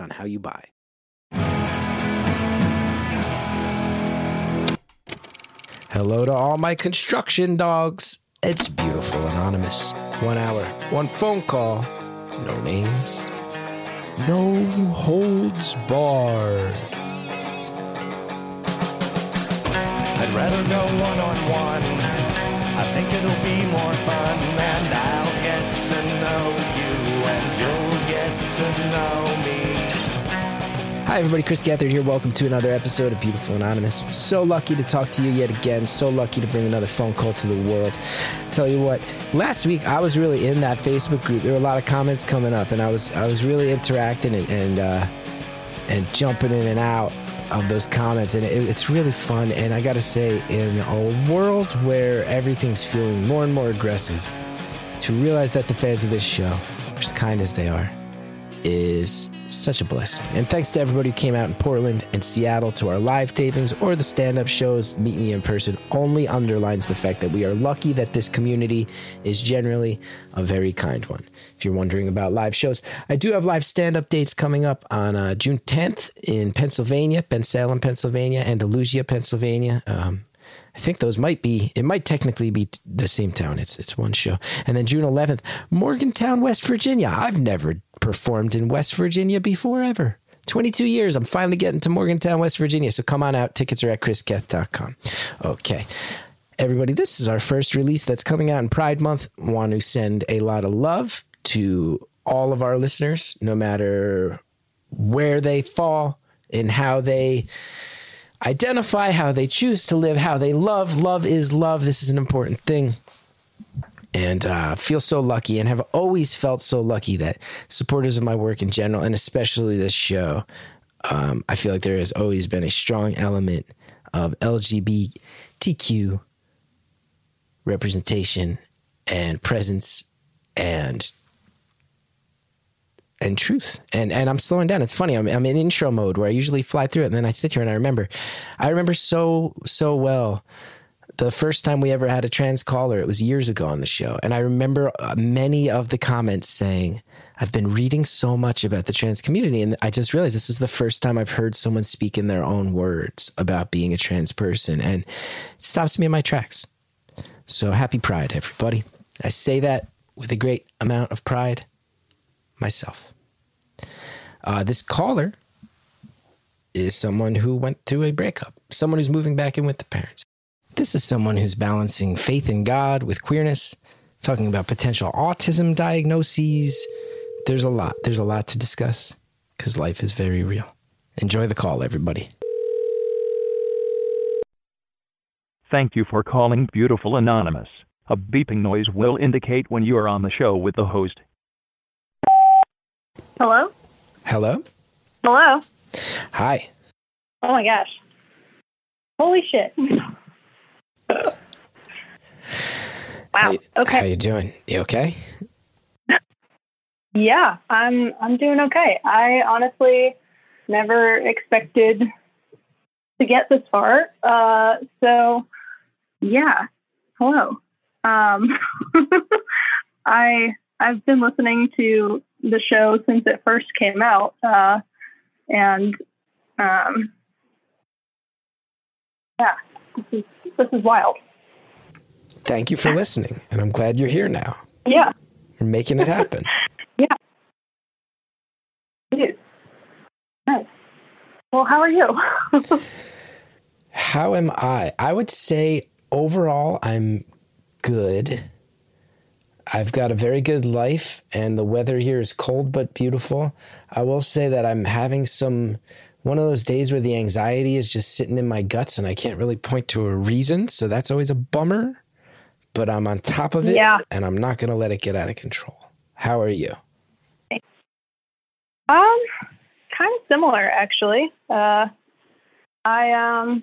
on how you buy. Hello to all my construction dogs. It's beautiful, anonymous. One hour, one phone call, no names, no holds barred. I'd rather go one on one. I think it'll be more fun, and I'll Hi, everybody. Chris Gethard here. Welcome to another episode of Beautiful Anonymous. So lucky to talk to you yet again. So lucky to bring another phone call to the world. Tell you what, last week I was really in that Facebook group. There were a lot of comments coming up, and I was I was really interacting and and, uh, and jumping in and out of those comments, and it, it's really fun. And I got to say, in a world where everything's feeling more and more aggressive, to realize that the fans of this show are as kind as they are is such a blessing. And thanks to everybody who came out in Portland and Seattle to our live tapings or the stand up shows, meet me in person, only underlines the fact that we are lucky that this community is generally a very kind one. If you're wondering about live shows, I do have live stand up dates coming up on uh, June 10th in Pennsylvania, Bensalem, Pennsylvania, and Andalusia, Pennsylvania. Um, I think those might be. It might technically be the same town. It's it's one show, and then June 11th, Morgantown, West Virginia. I've never performed in West Virginia before ever. 22 years. I'm finally getting to Morgantown, West Virginia. So come on out. Tickets are at chrisketh.com. Okay. Everybody, this is our first release that's coming out in Pride Month. Want to send a lot of love to all of our listeners, no matter where they fall and how they identify, how they choose to live, how they love. Love is love. This is an important thing. And uh, feel so lucky and have always felt so lucky that supporters of my work in general, and especially this show, um, I feel like there has always been a strong element of LGBTQ representation and presence and and truth. And and I'm slowing down. It's funny. I'm I'm in intro mode where I usually fly through it, and then I sit here and I remember. I remember so so well the first time we ever had a trans caller. It was years ago on the show, and I remember uh, many of the comments saying. I've been reading so much about the trans community, and I just realized this is the first time I've heard someone speak in their own words about being a trans person, and it stops me in my tracks. So happy Pride, everybody. I say that with a great amount of pride myself. Uh, this caller is someone who went through a breakup, someone who's moving back in with the parents. This is someone who's balancing faith in God with queerness, talking about potential autism diagnoses. There's a lot. There's a lot to discuss because life is very real. Enjoy the call, everybody. Thank you for calling Beautiful Anonymous. A beeping noise will indicate when you are on the show with the host. Hello? Hello? Hello? Hi. Oh my gosh. Holy shit. Wow. How, okay. How you doing? You okay? Yeah, I'm I'm doing okay. I honestly never expected to get this far. Uh, so yeah. Hello. Um, I I've been listening to the show since it first came out, uh, and um, yeah, this is this is wild. Thank you for listening, and I'm glad you're here now. Yeah, You're making it happen. Yeah. It is. Nice. Well, how are you? How am I? I would say overall, I'm good. I've got a very good life, and the weather here is cold but beautiful. I will say that I'm having some one of those days where the anxiety is just sitting in my guts, and I can't really point to a reason. So that's always a bummer. But I'm on top of it, Yeah. and I'm not going to let it get out of control. How are you? Um, kind of similar actually. Uh, I um,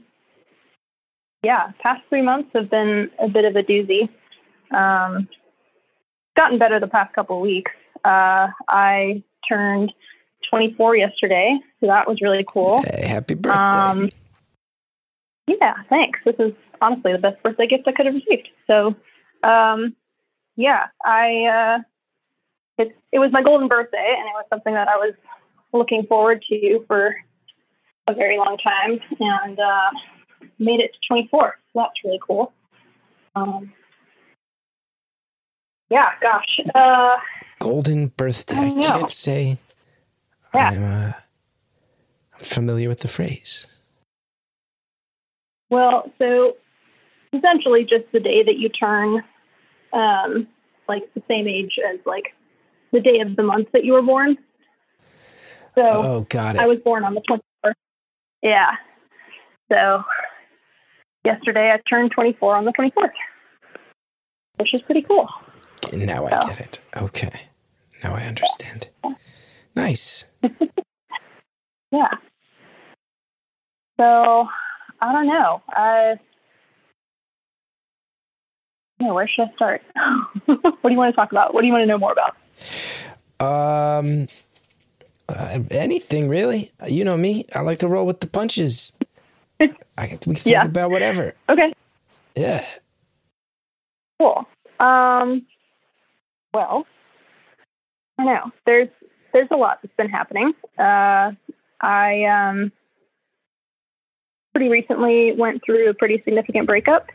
yeah, past three months have been a bit of a doozy. Um, gotten better the past couple of weeks. Uh, I turned 24 yesterday, so that was really cool. Hey, happy birthday. Um, yeah, thanks. This is honestly the best birthday gift I could have received. So, um, yeah, I uh, it it was my golden birthday, and it was something that I was looking forward to for a very long time, and uh, made it to 24. So that's really cool. Um, yeah, gosh. Uh, Golden birthday. I I, can't say Yeah. I'm, uh, I'm familiar with the phrase. Well, so essentially just the day that you turn um, like the same age as like the day of the month that you were born. So Oh, got it. I was born on the 24th. Yeah. So yesterday I turned 24 on the 24th, which is pretty cool. now I get it. Okay. Now I understand. Nice. Yeah. So I don't know. I yeah, where should I start? what do you want to talk about? What do you want to know more about? Um, uh, anything really? You know me. I like to roll with the punches. I, we can talk Yeah. about whatever. Okay. Yeah. Cool. Um, well, I know. There's there's a lot that's been happening. Uh, I um, pretty recently went through a pretty significant breakup,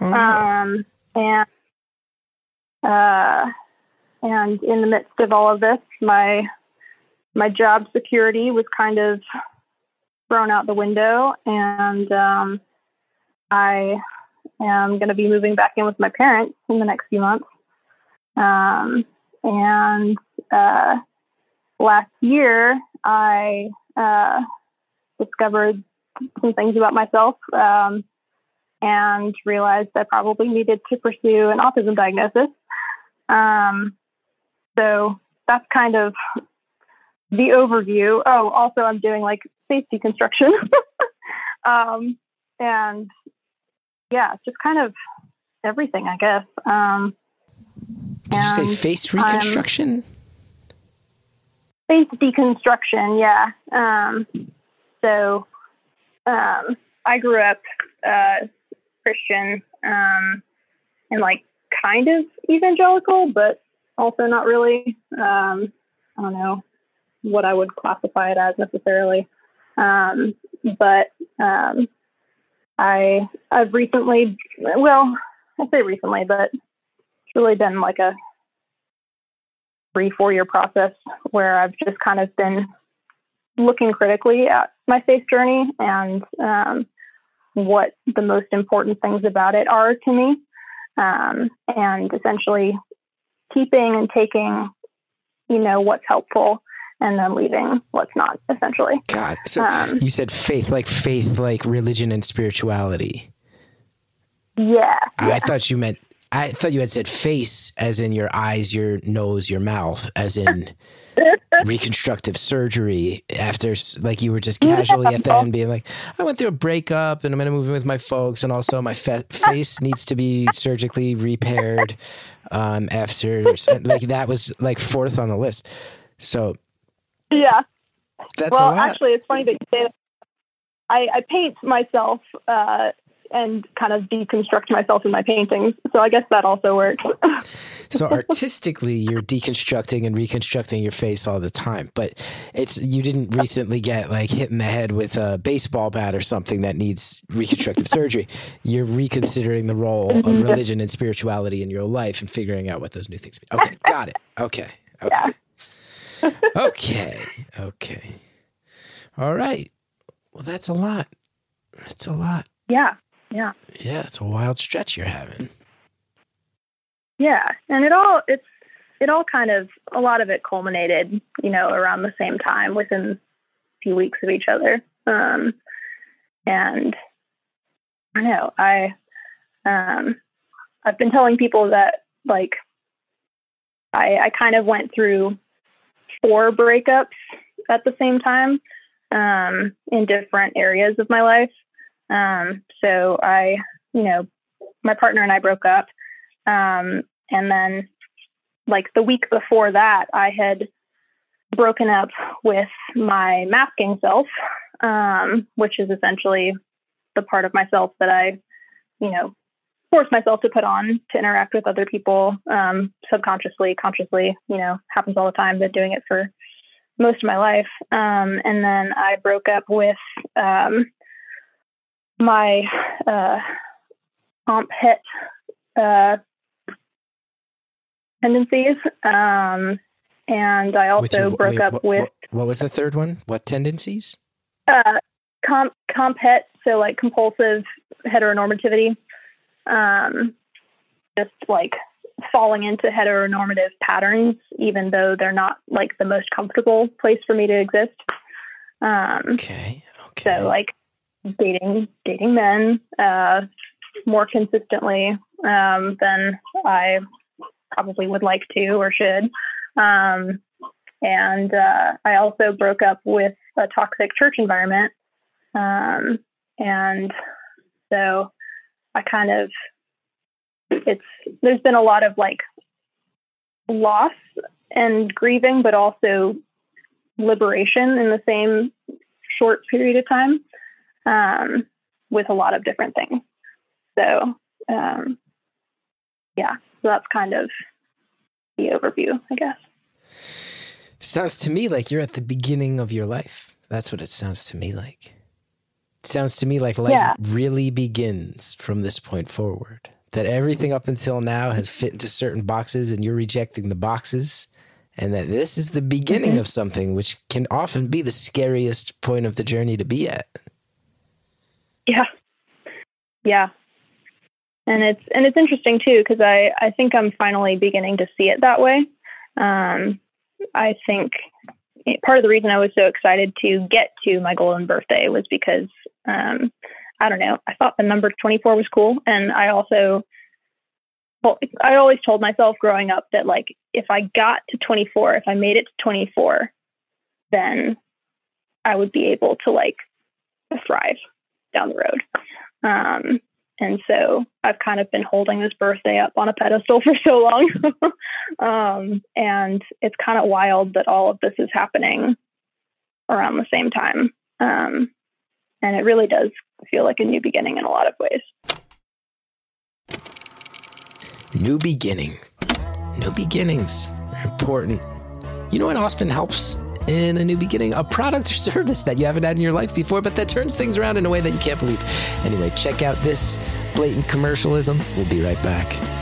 Oh, um, and uh, and in the midst of all of this, my my job security was kind of thrown out the window, and um, I am going to be moving back in with my parents in the next few months. Um, and uh, last year, I uh, discovered some things about myself um, and realized I probably needed to pursue an autism diagnosis. Um, so that's kind of the overview. Oh, also, I'm doing like faith deconstruction. um, and yeah, just kind of everything, I guess. Um, Did you say face I'm- face deconstruction, yeah. Um, so um, I grew up uh, Christian um, and like kind of evangelical, but also not really. Um, I don't know what I would classify it as necessarily. Um, but um, I I've recently, well, I say recently, but it's really been like a three four year process where I've just kind of been looking critically at my faith journey and um, what the most important things about it are to me, um, and essentially keeping and taking, you know, what's helpful and then leaving what's not. Essentially, God. So um, you said faith, like faith, like religion and spirituality. yeah, I thought you meant. I thought you had said face, as in your eyes, your nose, your mouth, as in reconstructive surgery. After, like, you were just casually at the end being like, "I went through a breakup, and I'm going to move in with my folks, and also my fa- face needs to be surgically repaired." Um, after, like, that was like fourth on the list. So yeah. that's well, actually, it's funny that you say that. I, I paint myself uh, and kind of deconstruct myself in my paintings, so I guess that also works. So artistically, you're deconstructing and reconstructing your face all the time, but it's you didn't recently get like hit in the head with a baseball bat or something that needs reconstructive surgery. You're reconsidering the role of Mhm. religion and spirituality in your life and figuring out what those new things. Mean. Okay, got it. Okay, okay, okay, okay. All right. Well, that's a lot. That's a lot. yeah, yeah, Yeah, it's a wild stretch you're having. yeah, and it all it's it all kind of a lot of it culminated, you know, around the same time within a few weeks of each other. Um, and I know I um, I've been telling people that like I, I kind of went through four breakups at the same time. um, in different areas of my life. Um, so I, you know, my partner and I broke up. Um, and then, like the week before that, I had broken up with my masking self, um, which is essentially the part of myself that I, you know, force myself to put on to interact with other people um, subconsciously, consciously. You know, happens all the time. Been doing it for most of my life. Um, and then I broke up with um, my uh, het uh, tendencies. Um, and I also Which- broke wait, up what, with What, was the third one? What tendencies? uh, comp comp het, so like compulsive heteronormativity. Um, just like falling into heteronormative patterns, even though they're not like the most comfortable place for me to exist. Um, Okay. Okay. so like dating dating men uh, more consistently um, than I probably would like to or should. Um, and uh, I also broke up with a toxic church environment. Um, and so I kind of it's there's been a lot of like loss and grieving, but also liberation in the same short period of time um, with a lot of different things. So, um, yeah, so that's kind of the overview, I guess. Sounds to me like you're at the beginning of your life. That's what it sounds to me like. It sounds to me like life Yeah. really begins from this point forward. That everything up until now has fit into certain boxes and you're rejecting the boxes. And that this is the beginning Mhm. of something which can often be the scariest point of the journey to be at. Yeah, yeah, and it's and it's interesting too because I I think I'm finally beginning to see it that way. Um, I think it- part of the reason I was so excited to get to my golden birthday was because um, I don't know I thought the number 24 was cool, and I also well I always told myself growing up that like if I got to 24, if I made it to 24, then I would be able to like thrive down the road. Um, and so I've kind of been holding this birthday up on a pedestal for so long. um, and it's kind of wild that all of this is happening around the same time. Um, and it really does feel like a new beginning in a lot of ways. New beginning. New beginnings are important. You know what often helps in a new beginning? A product or service that you haven't had in your life before, but that turns things around in a way that you can't believe. Anyway, check out this blatant commercialism. We'll be right back.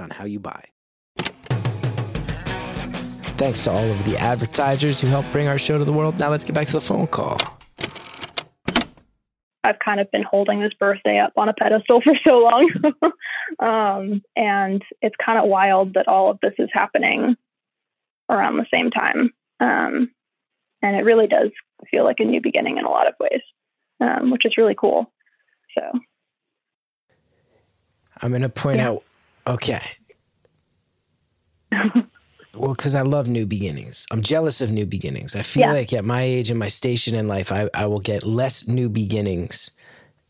on how you buy. Thanks to all of the advertisers who help bring our show to the world. Now let's get back to the phone call. I've kind of been holding this birthday up on a pedestal for so long. um, and it's kind of wild that all of this is happening around the same time. Um, and it really does feel like a new beginning in a lot of ways, um, which is really cool. So, I'm going to point Yeah. out, okay. well, because I love new beginnings. I'm jealous of new beginnings. I feel Yeah. like at my age and my station in life, I, I will get less new beginnings.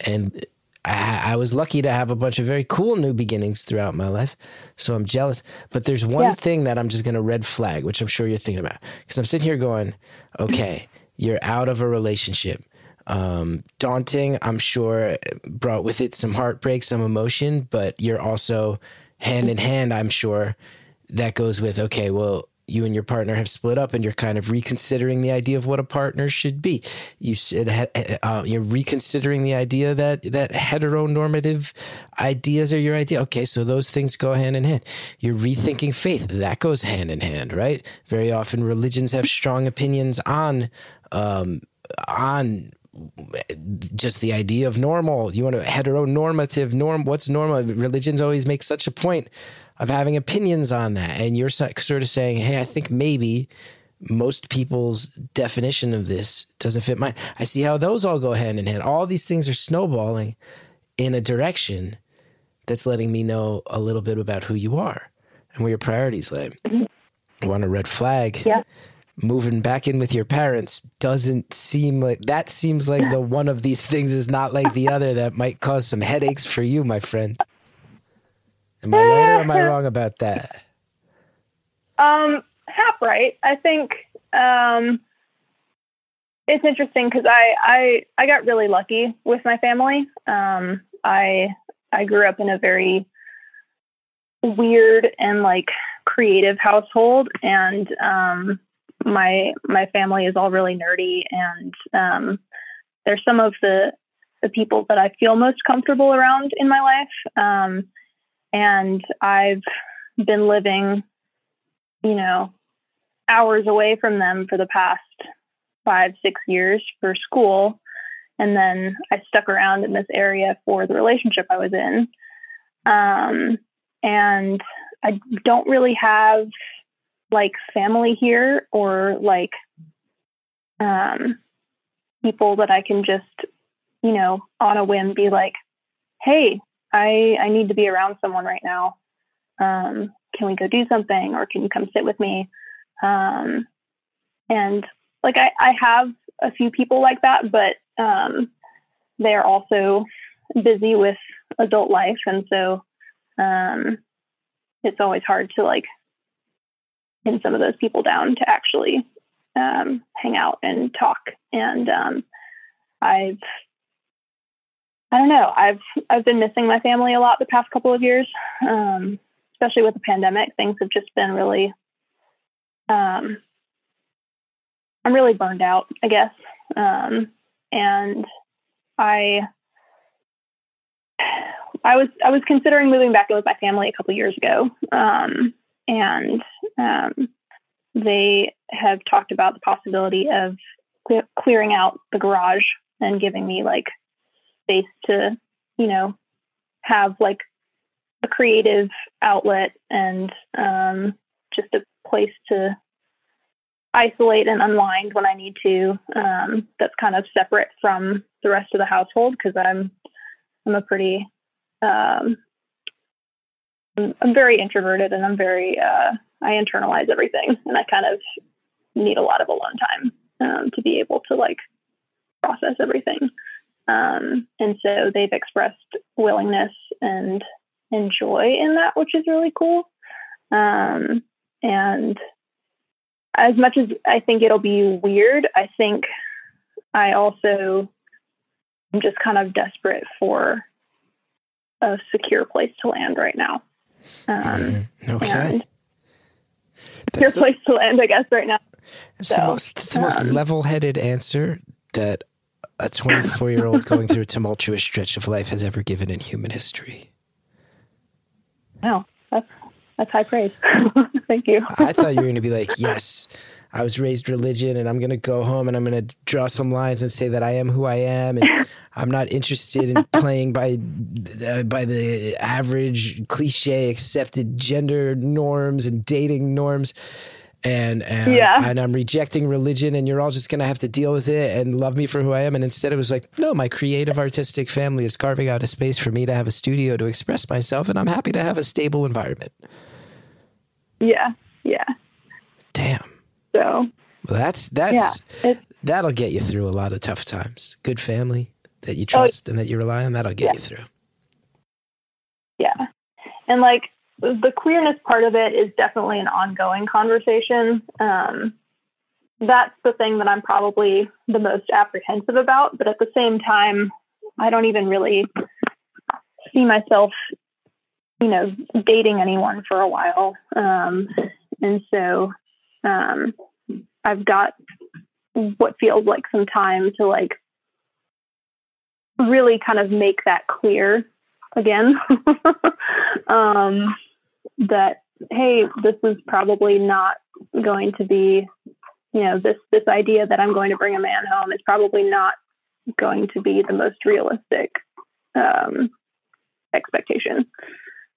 And I, I was lucky to have a bunch of very cool new beginnings throughout my life. So I'm jealous. But there's one Yeah. thing that I'm just going to red flag, which I'm sure you're thinking about. Because I'm sitting here going, okay, you're out of a relationship. Um, daunting, I'm sure, brought with it some heartbreak, some emotion, but you're also hand in hand, I'm sure, that goes with, okay, well, you and your partner have split up and you're kind of reconsidering the idea of what a partner should be. You said uh, you're reconsidering the idea that that heteronormative ideas are your idea. Okay, so those things go hand in hand. You're rethinking faith. That goes hand in hand, right? Very often religions have strong opinions on um, on just the idea of normal. You want a heteronormative norm. What's normal? Religions always make such a point of having opinions on that. And you're sort of saying, hey, I think maybe most people's definition of this doesn't fit mine. I see how those all go hand in hand. All these things are snowballing in a direction that's letting me know a little bit about who you are and where your priorities lay. Mm-hmm. Want a red flag? Yeah moving back in with your parents doesn't seem like that seems like the one of these things is not like the other that might cause some headaches for you, my friend. Am I right or am I wrong about that? Um, half right. I think um, it's interesting because I, I I got really lucky with my family. Um, I I grew up in a very weird and like creative household, and um, my my family is all really nerdy, and um, they're some of the the people that I feel most comfortable around in my life. Um, and I've been living, you know, hours away from them for the past five, six years for school. And then I stuck around in this area for the relationship I was in. Um, and I don't really have like family here or like um, people that I can just, you know, on a whim be like, hey, I, I need to be around someone right now. Um, can we go do something or can you come sit with me? Um, and like I, I have a few people like that, but um, they're also busy with adult life. And so um, it's always hard to like pin some of those people down to actually um, hang out and talk. And um, I've I don't know. I've I've been missing my family a lot the past couple of years, um, especially with the pandemic. Things have just been really. Um, I'm really burned out, I guess, um, and I. I was I was considering moving back in with my family a couple years ago, um, and um, they have talked about the possibility of clearing out the garage and giving me like space to, you know, have like a creative outlet and um, just a place to isolate and unwind when I need to. Um, that's kind of separate from the rest of the household because I'm I'm a pretty um, I'm very introverted and I'm very uh, I internalize everything and I kind of need a lot of alone time um, to be able to like process everything. Um, and so they've expressed willingness and and joy in that, which is really cool. Um, and as much as I think it'll be weird, I think I also am just kind of desperate for a secure place to land right now. Um, mm, okay. Secure the, place to land, I guess, right now. It's so, the most, the most um, level-headed answer that a 24 year old going through a tumultuous stretch of life has ever given in human history. Wow, that's that's high praise. Thank you. I thought you were going to be like, yes, I was raised religion, and I'm going to go home and I'm going to draw some lines and say that I am who I am, and I'm not interested in playing by uh, by the average cliche accepted gender norms and dating norms and and, yeah. and I'm rejecting religion and you're all just going to have to deal with it and love me for who I am and instead it was like no my creative artistic family is carving out a space for me to have a studio to express myself and I'm happy to have a stable environment. Yeah. Yeah. Damn. So well, that's that's yeah, that'll get you through a lot of tough times. Good family that you oh, trust oh, and that you rely on that'll get yeah. you through. Yeah. And like the queerness part of it is definitely an ongoing conversation. Um, that's the thing that I'm probably the most apprehensive about. But at the same time, I don't even really see myself, you know, dating anyone for a while. Um, and so um, I've got what feels like some time to like really kind of make that clear again. um, that hey, this is probably not going to be, you know, this this idea that I'm going to bring a man home is probably not going to be the most realistic um, expectation.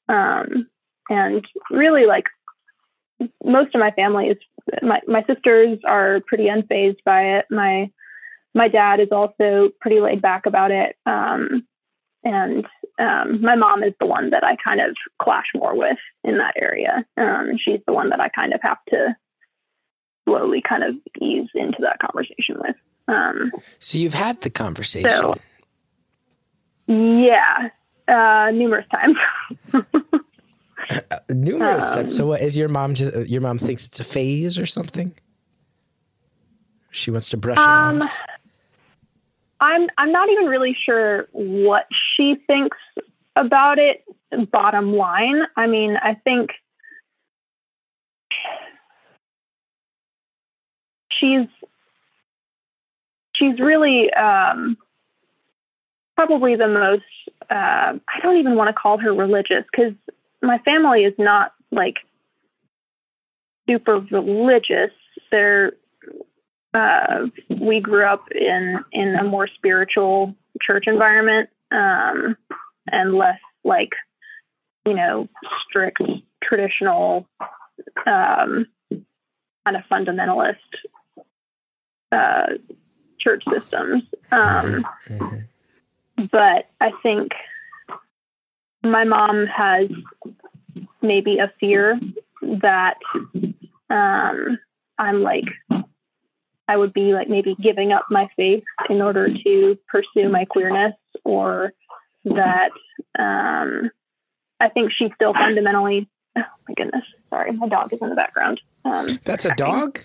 Um, and really, like most of my family is my my sisters are pretty unfazed by it. My my dad is also pretty laid back about it. Um, and um, my mom is the one that I kind of clash more with in that area. Um, she's the one that I kind of have to slowly kind of ease into that conversation with. Um, So you've had the conversation. So- yeah, uh, numerous times. Numerous Um, times. So what is your mom? Just, your mom thinks it's a phase or something. She wants to brush Um, it off. I'm I'm not even really sure what she thinks about it. Bottom line, I mean, I think she's she's really um, probably the most. Uh, I don't even want to call her religious because my family is not like super religious. They're uh, we grew up in in a more spiritual church environment um, and less like you know strict traditional um, kind of fundamentalist uh, church systems. Um, Mhm. but I think my mom has maybe a fear that um, I'm like I would be like maybe giving up my faith in order to pursue my queerness, or that um, I think she still fundamentally. Oh my goodness! Sorry, my dog is in the background. Um, That's a dog.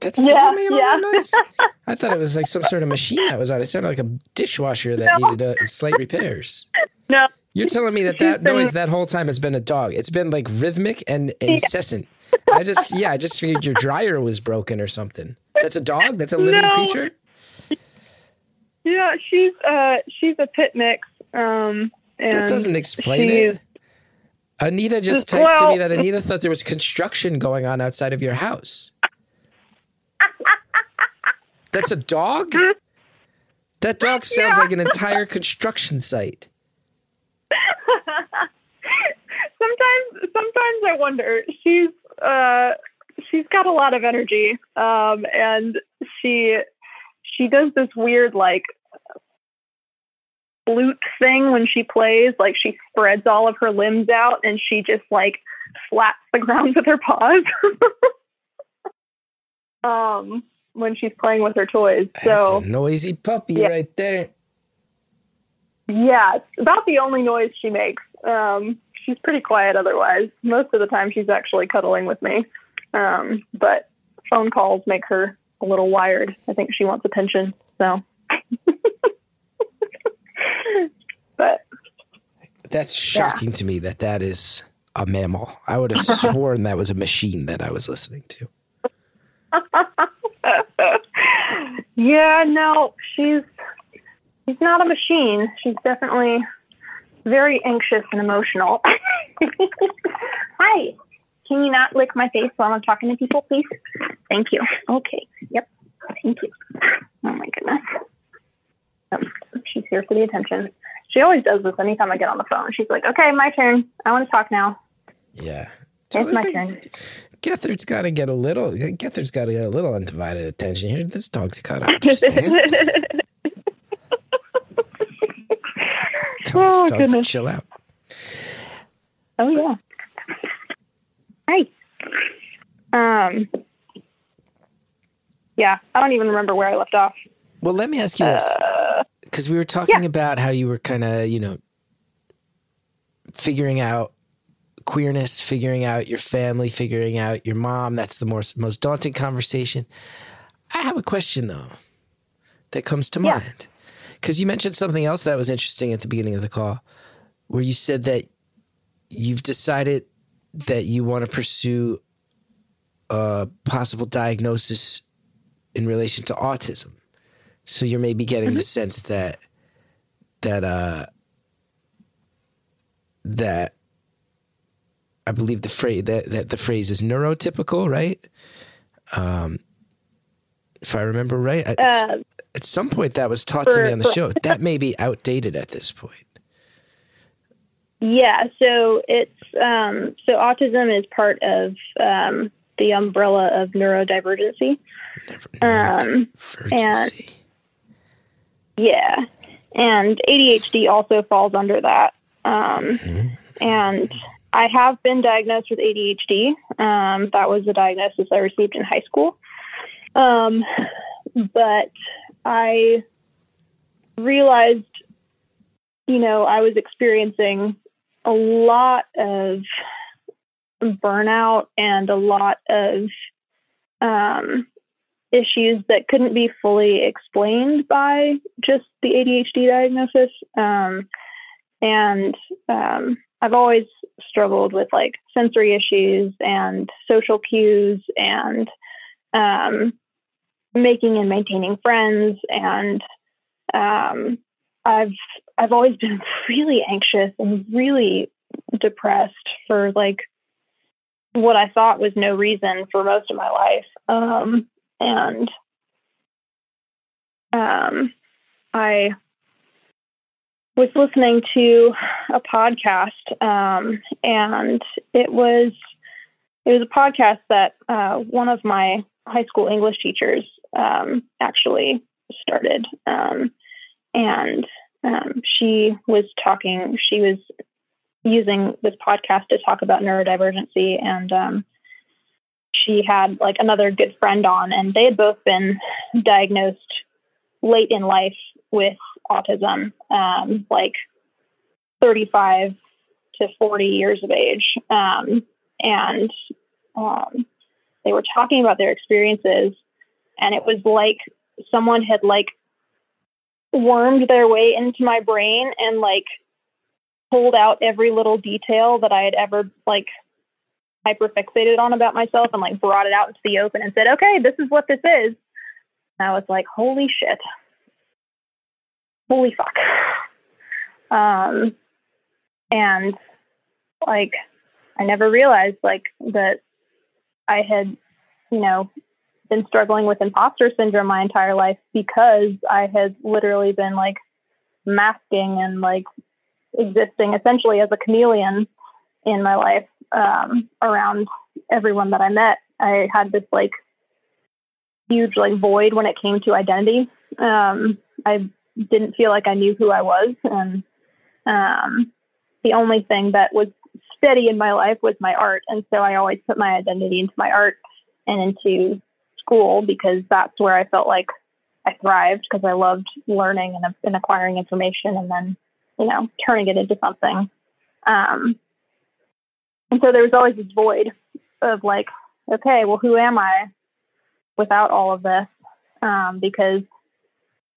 That's a Yeah, dog yeah. noise. I thought it was like some sort of machine that was on. It sounded like a dishwasher that No. needed uh, slight repairs. no, You're telling me that that noise that whole time has been a dog. It's been like rhythmic and incessant. I just yeah, I just figured your dryer was broken or something. That's a dog. That's a living No. creature. yeah, she's uh, she's a pit mix. Um, and That doesn't explain it. Anita just typed to Well- me that Anita thought there was construction going on outside of your house. That's a dog? That dog sounds Yeah. like an entire construction site. sometimes sometimes I wonder. She's uh she's got a lot of energy. Um and she she does this weird like flute thing when she plays, like she spreads all of her limbs out and she just like slaps the ground with her paws. um when she's playing with her toys. That's So a noisy puppy Yeah. right there. Yeah, it's about the only noise she makes. Um, she's pretty quiet otherwise. Most of the time, she's actually cuddling with me. Um, but phone calls make her a little wired. I think she wants attention. So, but That's shocking to me that that is a mammal. I would have sworn that was a machine that I was listening to. yeah, no, she's she's not a machine. She's definitely very anxious and emotional. Hi. Can you not lick my face while I'm talking to people, please? Thank you. Okay. Yep. Thank you. Oh my goodness. Yep. She's here for the attention. She always does this anytime I get on the phone. She's like, "Okay, my turn. I want to talk now. Yeah. It's my think turn." Gethard's got to get a little. Gethard's got to get a little undivided attention here. This dog's got to understand. Tell this Oh, dog to goodness. chill out. Oh yeah. Hi. Um. Yeah, I don't even remember where I left off. Well, let me ask you this, Uh, because we were talking about how you were kind of, you know, figuring out queerness, figuring out your family, figuring out your mom. That's the most most daunting conversation. I have a question though that comes to Yeah. mind because you mentioned something else that was interesting at the beginning of the call, where you said that you've decided that you want to pursue a possible diagnosis in relation to autism. So you're maybe getting the sense that that uh that I believe the phrase that, that the phrase is neurotypical, right? Um, if I remember right, Uh, at some point that was taught to me on the for- show. That may be outdated at this point. yeah, so it's um, so autism is part of um, the umbrella of neurodivergency. Um, Neurodivergency. Yeah. And ADHD also falls under that. Um, And I have been diagnosed with ADHD. Um, that was the diagnosis I received in high school. Um, but I realized, you know, I was experiencing a lot of burnout and a lot of um, issues that couldn't be fully explained by just the ADHD diagnosis. Um, and um, I've always struggled with like sensory issues and social cues and um, making and maintaining friends. And um, I've I've always been really anxious and really depressed for like what I thought was no reason for most of my life. Um, and um, I was listening to a podcast, um, and it was it was a podcast that uh, one of my high school English teachers um, actually started, um, and um, she was talking. She was using this podcast to talk about neurodivergency and um, she had like another good friend on and they had both been diagnosed late in life with autism um, like 35 to 40 years of age um, and they were talking about their experiences and it was like someone had like wormed their way into my brain and like pulled out every little detail that I had ever like hyperfixated on about myself and like brought it out into the open and said, okay, this is what this is. And I was like, holy shit. Holy fuck. Um, and like, I never realized like that I had, you know, been struggling with imposter syndrome my entire life because I had literally been like masking and like existing essentially as a chameleon in my life um, around everyone that I met. I had this like huge like void when it came to identity. Um, I didn't feel like I knew who I was, and um, the only thing that was steady in my life was my art, and so I always put my identity into my art and into school because that's where I felt like I thrived because I loved learning and, and acquiring information, and then you know turning it into something. Um, and so there was always this void of like, okay, well, who am I without all of this? Um, because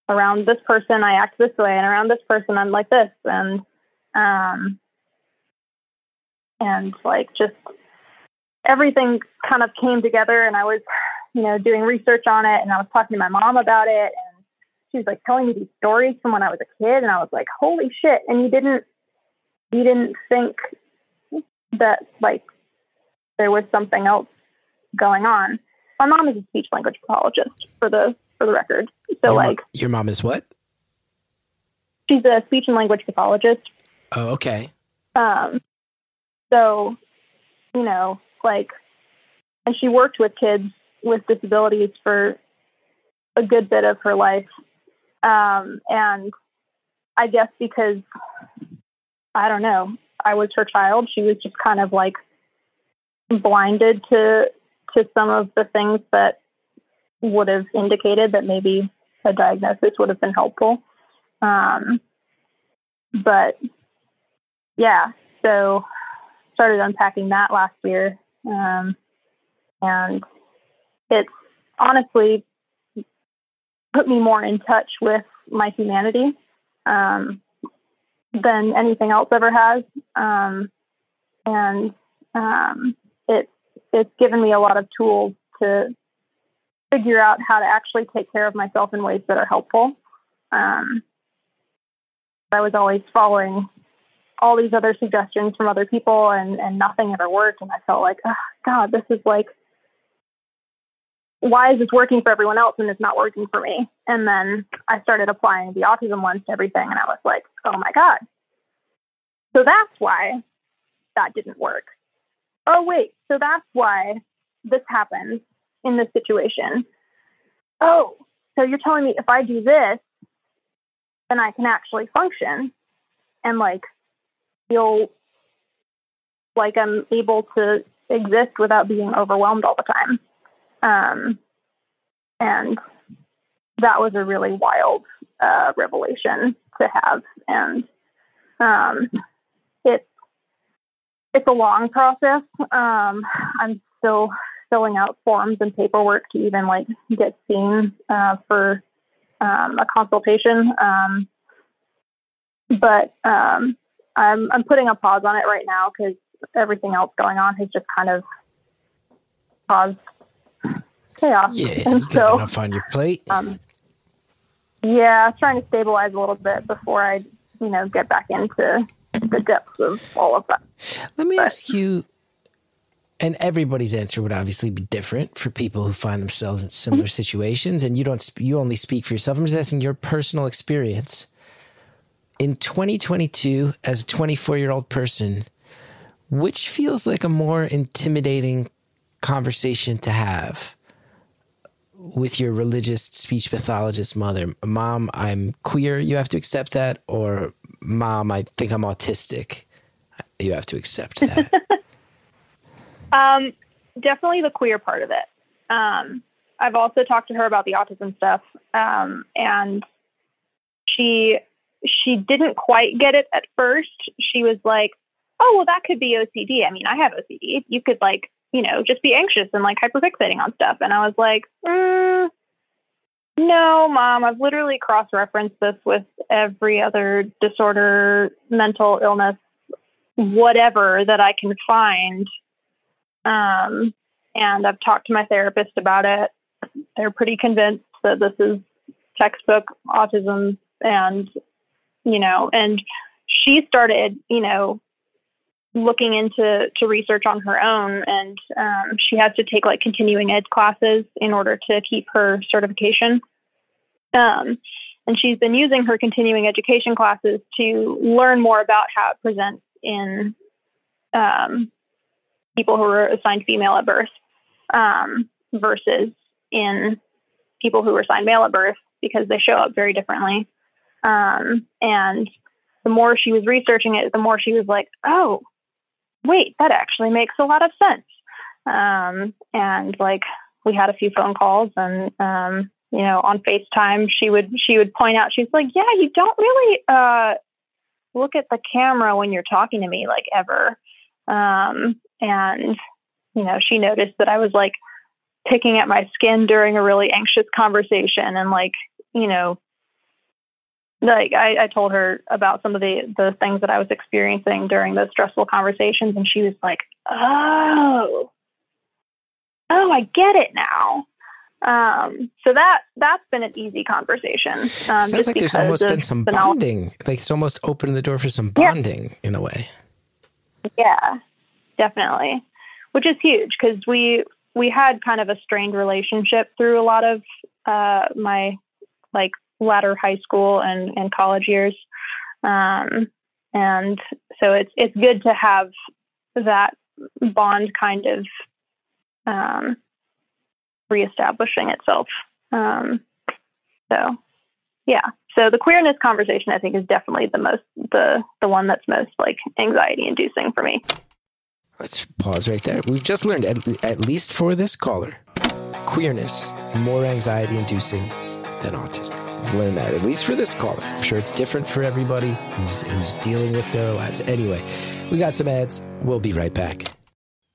around this person I act this way, and around this person I'm like this, and um, and like just everything kind of came together, and I was, you know, doing research on it, and I was talking to my mom about it, and she was like telling me these stories from when I was a kid, and I was like, holy shit! And you didn't, you didn't think that like there was something else going on. My mom is a speech language pathologist for the for the record. So your, like your mom is what? she's a speech and language pathologist. Oh, okay. Um so you know, like and she worked with kids with disabilities for a good bit of her life. Um and I guess because I don't know, I was her child, she was just kind of like blinded to to some of the things that would have indicated that maybe a diagnosis would have been helpful. Um, but yeah, so started unpacking that last year, um, and it's honestly put me more in touch with my humanity um, than anything else ever has, um, and um, it it's given me a lot of tools to figure out how to actually take care of myself in ways that are helpful. Um, I was always following all these other suggestions from other people, and and nothing ever worked. And I felt like, oh, God, this is like, why is this working for everyone else and it's not working for me? And then I started applying the autism lens to everything, and I was like, oh my God. So that's why that didn't work. Oh wait, so that's why this happens in this situation. Oh, so you're telling me if I do this, then I can actually function and like feel like I'm able to exist without being overwhelmed all the time. Um, and that was a really wild uh, revelation to have. And um, it's it's a long process. Um, I'm still filling out forms and paperwork to even like get seen uh, for um, a consultation. Um, but um, I'm I'm putting a pause on it right now because everything else going on has just kind of caused chaos. Yeah, and you got so enough on your plate. um, yeah, trying to stabilize a little bit before I you know get back into the depths of all of that. Let me but- ask you, and everybody's answer would obviously be different for people who find themselves in similar situations, and you don't you only speak for yourself. I'm just asking your personal experience in 2022 as a 24 year old person. Which feels like a more intimidating conversation to have with your religious speech pathologist mother? Mom, I'm queer. You have to accept that, or mom, I think I'm autistic. You have to accept that. Um, definitely the queer part of it. Um, I've also talked to her about the autism stuff, um, and she she didn't quite get it at first. She was like, "Oh, well, that could be OCD. I mean, I have OCD. You could like, you know, just be anxious and like hyperfixating on stuff." And I was like, mm, "No, mom. I've literally cross-referenced this with every other disorder, mental illness, whatever that I can find." Um, and I've talked to my therapist about it. They're pretty convinced that this is textbook autism and, you know, and she started, you know, looking into to research on her own and um, she has to take like continuing ed classes in order to keep her certification um, and she's been using her continuing education classes to learn more about how it presents in um, people who are assigned female at birth um, versus in people who were assigned male at birth because they show up very differently. Um, and the more she was researching it, the more she was like, oh, wait, that actually makes a lot of sense. Um, and like we had a few phone calls and, um, you know, on FaceTime, she would, she would point out, she's like, yeah, you don't really, uh, look at the camera when you're talking to me, like ever. Um, and, you know, she noticed that I was like picking at my skin during a really anxious conversation and like, you know, like I, I told her about some of the the things that I was experiencing during those stressful conversations, and she was like, "Oh, oh, I get it now." Um, so that that's been an easy conversation. Um, Sounds like there's almost been some bonding. Like it's almost opened the door for some Yeah. bonding in a way. Yeah, definitely, which is huge because we we had kind of a strained relationship through a lot of uh, my like latter high school and, and college years, um, and so it's it's good to have that bond kind of um, reestablishing itself. Um, so yeah, so the queerness conversation I think is definitely the most the the one that's most like anxiety inducing for me. Let's pause right there. We've just learned, at, at least for this caller, queerness more anxiety inducing than autism. We've that, at least for this caller. I'm sure it's different for everybody who's, who's dealing with their lives. Anyway, we got some ads. We'll be right back.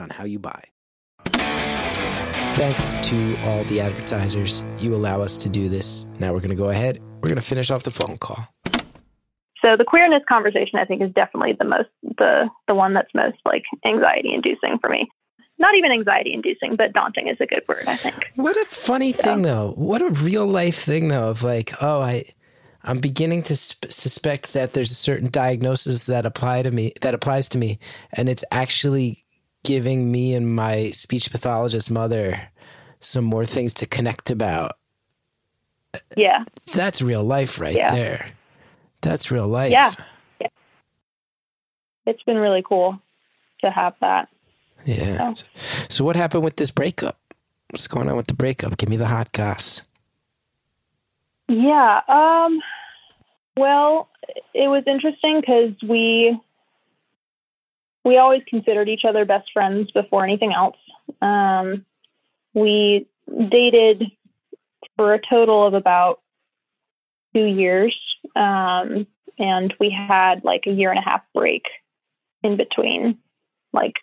on how you buy. Thanks to all the advertisers. You allow us to do this. Now we're going to go ahead. We're going to finish off the phone call. So the queerness conversation, I think, is definitely the most the the one that's most like anxiety inducing for me. Not even anxiety inducing, but daunting is a good word, I think. What a funny thing, though. What a real life thing, though, of like, oh, I, I'm beginning to sp- suspect that there's a certain diagnosis that apply to me that applies to me, and it's actually giving me and my speech pathologist mother some more things to connect about. Yeah. That's real life right Yeah. there. That's real life. Yeah. Yeah. It's been really cool to have that. Yeah. So what happened with this breakup? What's going on with the breakup? Give me the hot goss. Yeah. Um, well, it was interesting because we we always considered each other best friends before anything else. Um, we dated for a total of about two years, um, and we had like a year and a half break in between, like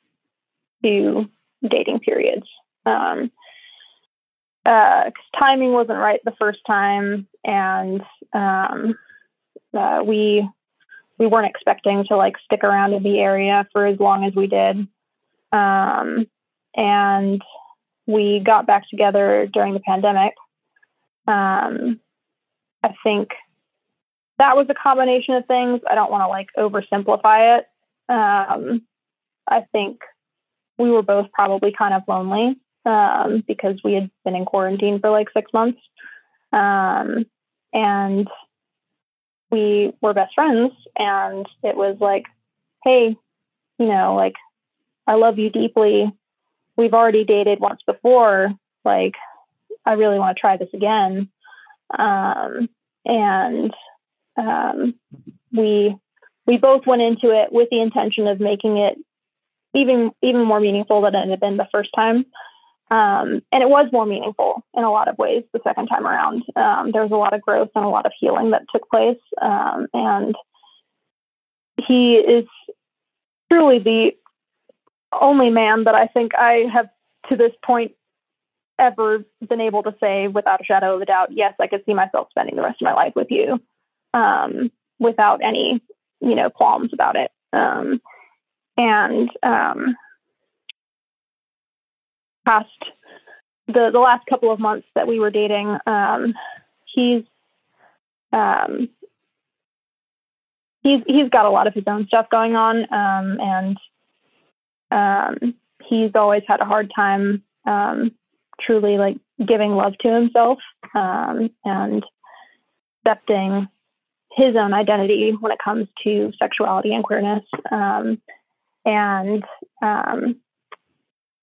two dating periods. Um, uh, timing wasn't right the first time, and um, uh, we we weren't expecting to like stick around in the area for as long as we did. Um, and we got back together during the pandemic. Um, I think that was a combination of things. I don't want to like oversimplify it. Um, I think we were both probably kind of lonely um, because we had been in quarantine for like six months. Um, and we were best friends. And it was like, hey, you know, like, I love you deeply. We've already dated once before. Like, I really want to try this again. Um, and um, we we both went into it with the intention of making it even even more meaningful than it had been the first time. Um, and it was more meaningful in a lot of ways the second time around. Um, there was a lot of growth and a lot of healing that took place. Um, and he is truly the only man that I think I have to this point ever been able to say without a shadow of a doubt, yes, I could see myself spending the rest of my life with you um, without any, you know, qualms about it. Um, and um, past the the last couple of months that we were dating, um, he's um, he's he's got a lot of his own stuff going on, um, and um, he's always had a hard time um, truly like giving love to himself um, and accepting his own identity when it comes to sexuality and queerness. And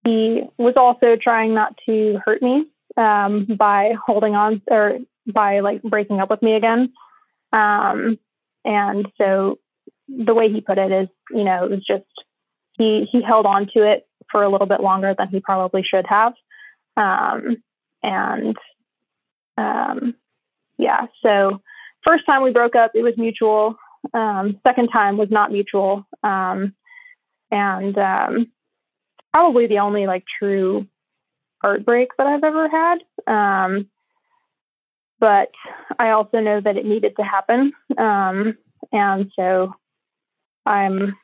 he was also trying not to hurt me um, by holding on or by like breaking up with me again. Um, and so the way he put it is, you know, it was just he he held on to it for a little bit longer than he probably should have. Um, and um, yeah, so first time we broke up, it was mutual. Um, second time was not mutual. Um, and um, probably the only like true heartbreak that I've ever had. Um, but I also know that it needed to happen. Um, and so I'm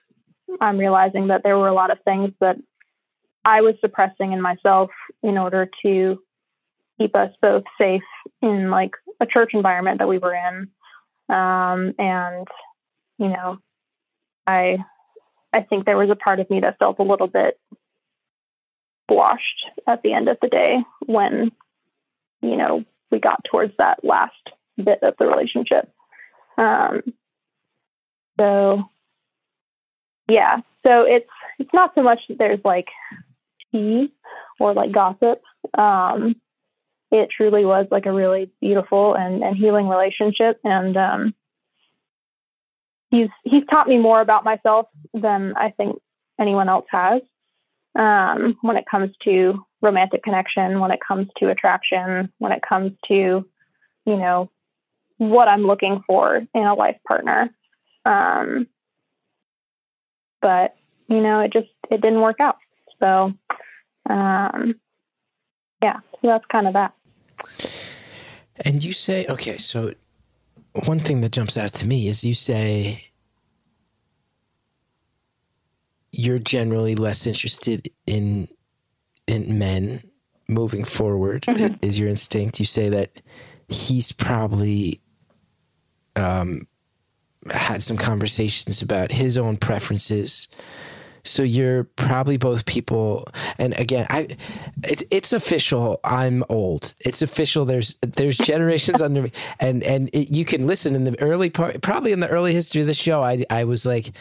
I'm realizing that there were a lot of things that I was suppressing in myself in order to keep us both safe in like a church environment that we were in. Um, and you know, I I think there was a part of me that felt a little bit washed at the end of the day when you know we got towards that last bit of the relationship. Um, so yeah, so it's it's not so much that there's like tea or like gossip. Um, it truly was like a really beautiful and, and healing relationship. And um, he's he's taught me more about myself than I think anyone else has um, when it comes to romantic connection, when it comes to attraction, when it comes to you know what I'm looking for in a life partner. Um, but you know, it just it didn't work out. So um, yeah, so that's kind of that. And you say, okay, so one thing that jumps out to me is you say you're generally less interested in in men moving forward mm-hmm. is your instinct. You say that he's probably um, had some conversations about his own preferences so you're probably both people. And again, I it's it's official. I'm old. It's official. There's there's generations under me, and and it, you can listen in the early part, probably in the early history of the show. I I was like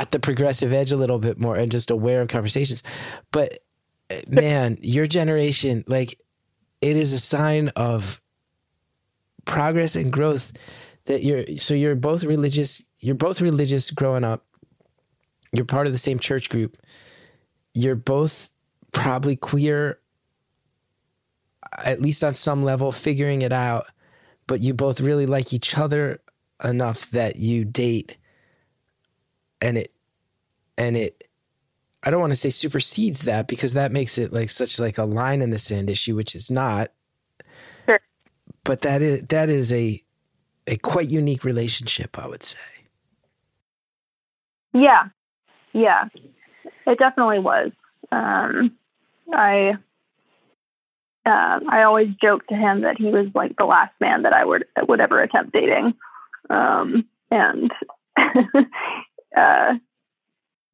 at the progressive edge a little bit more and just aware of conversations, but eh, man, your generation, like it is a sign of progress and growth that you're so you're both religious you're both religious growing up. You're part of the same church group. You're both probably queer, at least on some level, figuring it out, but you both really like each other enough that you date and it and it I don't want to say supersedes that because that makes it like such like a line in the sand issue, which is not. Sure. But that is that is a a quite unique relationship, I would say. Yeah, yeah, it definitely was. Um, I uh, I always joked to him that he was like the last man that I would would ever attempt dating, um, and uh,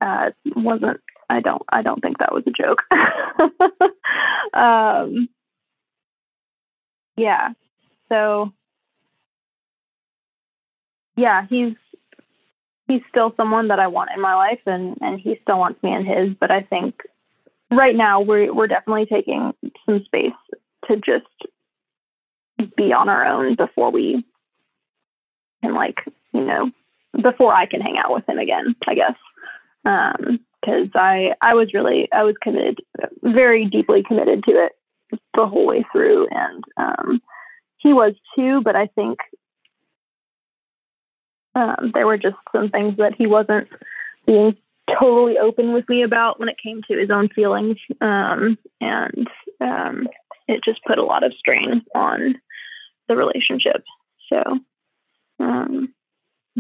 uh, wasn't. I don't. I don't think that was a joke. um, yeah. So yeah, he's he's still someone that I want in my life and, and he still wants me in his. But I think right now we're, we're definitely taking some space to just be on our own before we can like, you know, before I can hang out with him again, I guess. Um, cause I, I was really, I was committed, very deeply committed to it the whole way through. And, um, he was too, but I think um, there were just some things that he wasn't being totally open with me about when it came to his own feelings, um, and um, it just put a lot of strain on the relationship. So, um,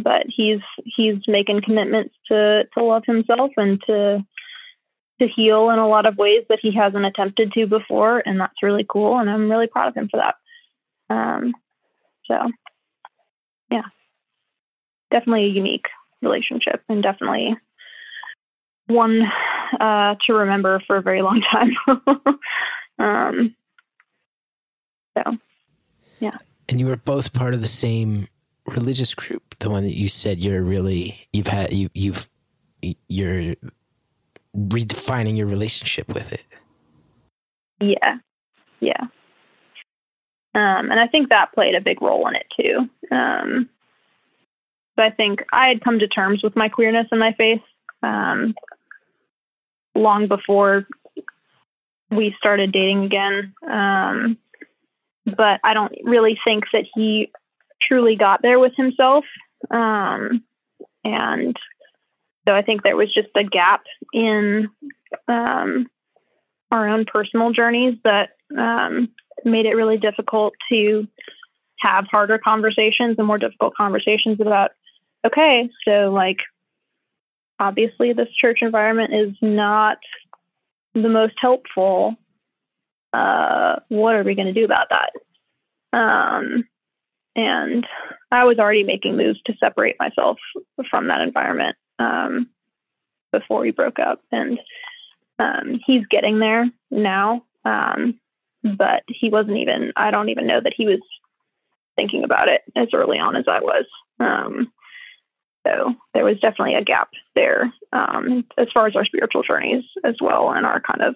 but he's he's making commitments to to love himself and to to heal in a lot of ways that he hasn't attempted to before, and that's really cool. And I'm really proud of him for that. Um, so, yeah definitely a unique relationship and definitely one uh, to remember for a very long time. um, so, yeah. And you were both part of the same religious group, the one that you said you're really you've had you you've you're redefining your relationship with it. Yeah, yeah. Um, and I think that played a big role in it too. Um, I think I had come to terms with my queerness and my faith um, long before we started dating again. Um, but I don't really think that he truly got there with himself. Um, and so I think there was just a gap in um, our own personal journeys that um, made it really difficult to have harder conversations and more difficult conversations about okay, so like obviously this church environment is not the most helpful. Uh, what are we going to do about that? Um, and I was already making moves to separate myself from that environment um, before we broke up, and um, he's getting there now. Um, but he wasn't even. I don't even know that he was thinking about it as early on as I was. Um, so there was definitely a gap there um, as far as our spiritual journeys as well and our kind of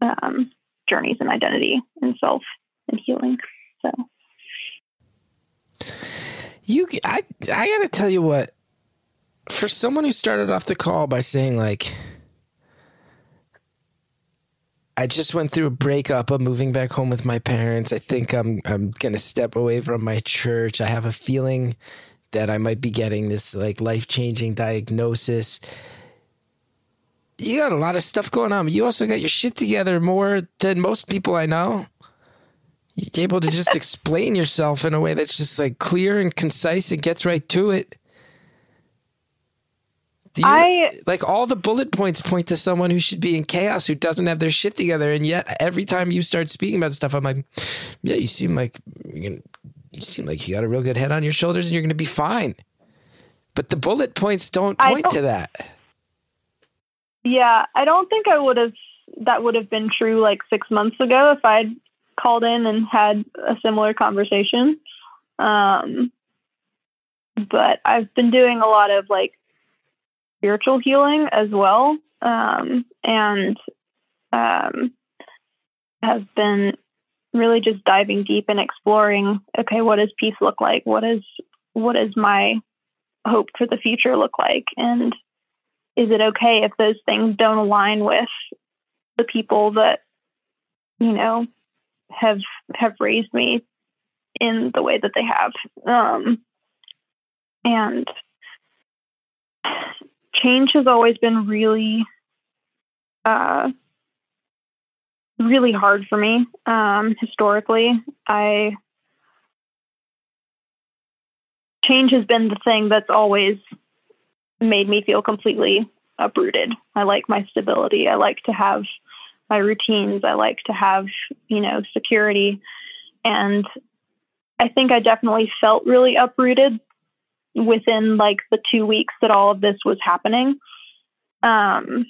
um, journeys and identity and self and healing. So You, I, I gotta tell you what. For someone who started off the call by saying like, I just went through a breakup. I'm moving back home with my parents. I think I'm I'm gonna step away from my church. I have a feeling that I might be getting this like life changing diagnosis. You got a lot of stuff going on. But you also got your shit together more than most people I know. You're able to just explain yourself in a way that's just like clear and concise and gets right to it. You, I- like all the bullet points point to someone who should be in chaos, who doesn't have their shit together, and yet every time you start speaking about stuff, I'm like, yeah, you seem like you you seem like you got a real good head on your shoulders, and you're going to be fine. But the bullet points don't point don't- to that. Yeah, I don't think I would have that would have been true like six months ago if I'd called in and had a similar conversation. Um, but I've been doing a lot of like spiritual healing as well, um, and um, have been really just diving deep and exploring. Okay, what does peace look like? What is what is my hope for the future look like? And is it okay if those things don't align with the people that you know have have raised me in the way that they have um and change has always been really uh really hard for me um historically i change has been the thing that's always made me feel completely uprooted. I like my stability. I like to have my routines. I like to have, you know, security. And I think I definitely felt really uprooted within like the two weeks that all of this was happening. Um,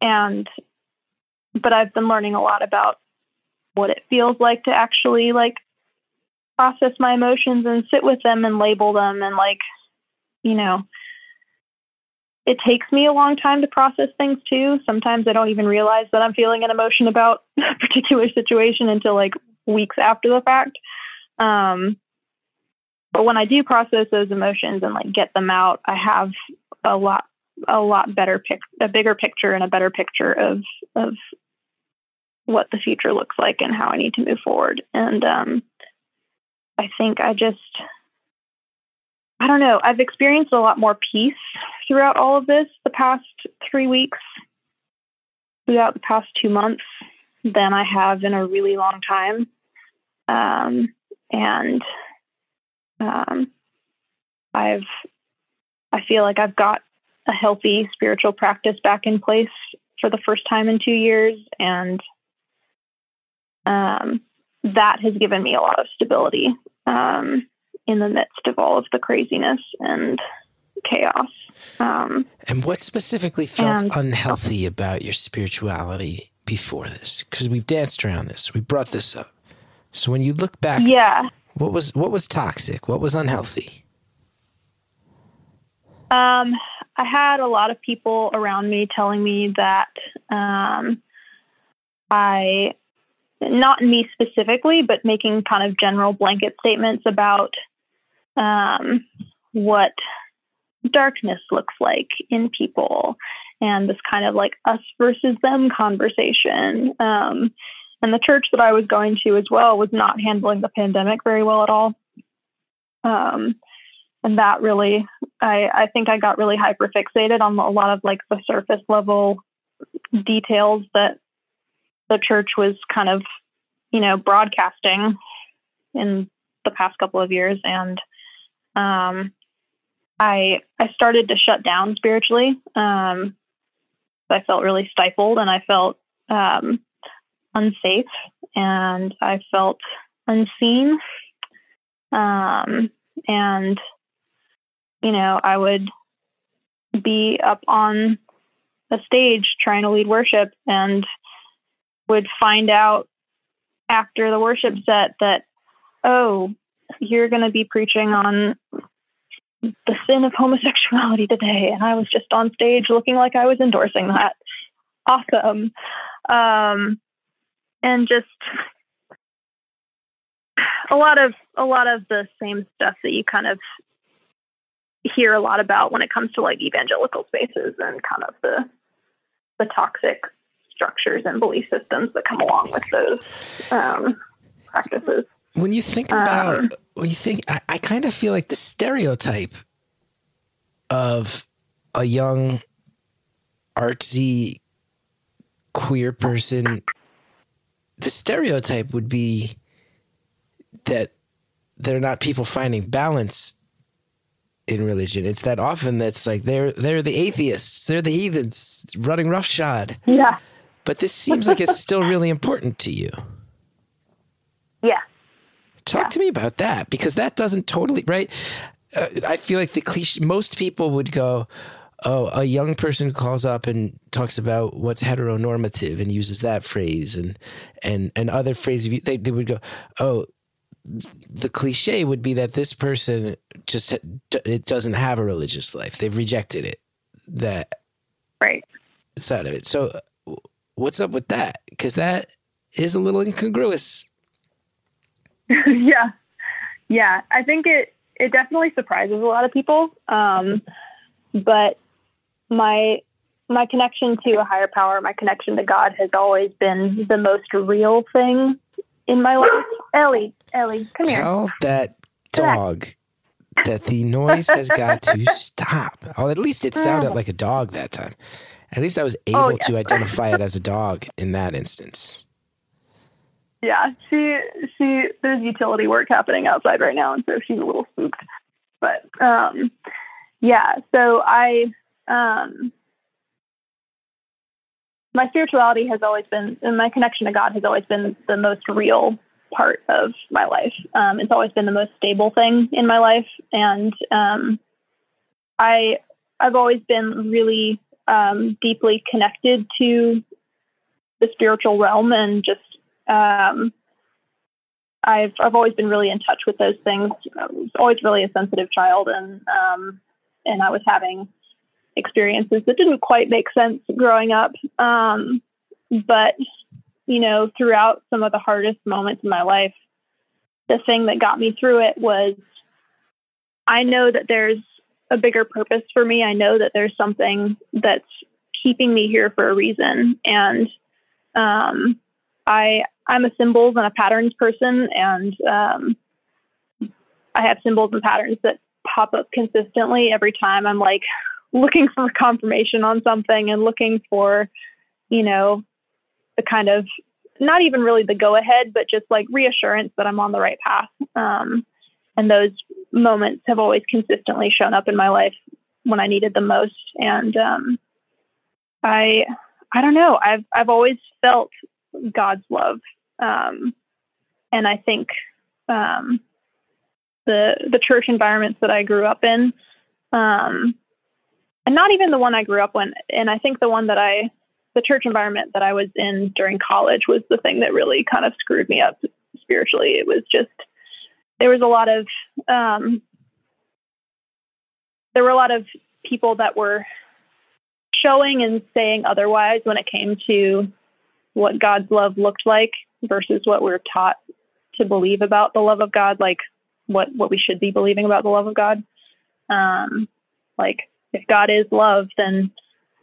and, but I've been learning a lot about what it feels like to actually like process my emotions and sit with them and label them and like, you know, it takes me a long time to process things too. Sometimes I don't even realize that I'm feeling an emotion about a particular situation until like weeks after the fact. Um, but when I do process those emotions and like get them out, I have a lot, a lot better pic, a bigger picture and a better picture of of what the future looks like and how I need to move forward. And um, I think I just I don't know. I've experienced a lot more peace throughout all of this the past three weeks, throughout the past two months, than I have in a really long time. Um, and um, I've, I feel like I've got a healthy spiritual practice back in place for the first time in two years. And um, that has given me a lot of stability. Um, in the midst of all of the craziness and chaos. Um, And what specifically felt And- unhealthy about your spirituality before this? Because we've danced around this, we brought this up. So when you look back, yeah. what was what was toxic? What was unhealthy? Um, I had a lot of people around me telling me that um, I, not me specifically, but making kind of general blanket statements about um, what darkness looks like in people and this kind of like us versus them conversation. Um, and the church that I was going to as well was not handling the pandemic very well at all. Um, and that really, I, I think I got really hyper fixated on a lot of like the surface level details that the church was kind of, you know, broadcasting in the past couple of years. And um, I I started to shut down spiritually. Um, I felt really stifled, and I felt um, unsafe, and I felt unseen. Um, and you know, I would be up on a stage trying to lead worship, and would find out after the worship set that, oh, you're going to be preaching on the sin of homosexuality today. And I was just on stage looking like I was endorsing that. Awesome. um, and just a lot of a lot of the same stuff that you kind of hear a lot about when it comes to like evangelical spaces and kind of the the toxic structures and belief systems that come along with those um, practices. When you think about, um, when you think, I, I kind of feel like the stereotype of a young artsy queer person, the stereotype would be that they're not people finding balance in religion. It's that often that's like they're they're the atheists, they're the heathens running roughshod. Yeah. But this seems like it's still really important to you. Yeah. Talk yeah. to me about that because that doesn't totally right. Uh, I feel like the cliche. Most people would go, "Oh, a young person calls up and talks about what's heteronormative and uses that phrase and and and other phrases." They they would go, "Oh, the cliche would be that this person just it doesn't have a religious life. They've rejected it. That right side of it. So, what's up with that? Because that is a little incongruous. yeah, yeah. I think it it definitely surprises a lot of people. Um, but my my connection to a higher power, my connection to God, has always been the most real thing in my life. Ellie, Ellie, come Tell here. Tell that dog that the noise has got to stop. Oh, at least it sounded like a dog that time. At least I was able oh, yeah. to identify it as a dog in that instance. Yeah, she she there's utility work happening outside right now, and so she's a little spooked. But um, yeah, so I um, my spirituality has always been, and my connection to God has always been the most real part of my life. Um, it's always been the most stable thing in my life, and um, I I've always been really um, deeply connected to the spiritual realm, and just um, I've I've always been really in touch with those things. I was always really a sensitive child, and um, and I was having experiences that didn't quite make sense growing up. Um, but, you know, throughout some of the hardest moments in my life, the thing that got me through it was I know that there's a bigger purpose for me. I know that there's something that's keeping me here for a reason. And um, I I'm a symbols and a patterns person, and um, I have symbols and patterns that pop up consistently every time I'm like, looking for confirmation on something and looking for, you know, the kind of not even really the go ahead, but just like reassurance that I'm on the right path. Um, and those moments have always consistently shown up in my life when I needed them most. And um, I, I don't know. I've I've always felt God's love, um, and I think um, the the church environments that I grew up in um, and not even the one I grew up in. And I think the one that I, the church environment that I was in during college was the thing that really kind of screwed me up spiritually. It was just, there was a lot of, um, there were a lot of people that were showing and saying otherwise when it came to what God's love looked like versus what we we're taught to believe about the love of God, like what what we should be believing about the love of God. Um, like if God is love, then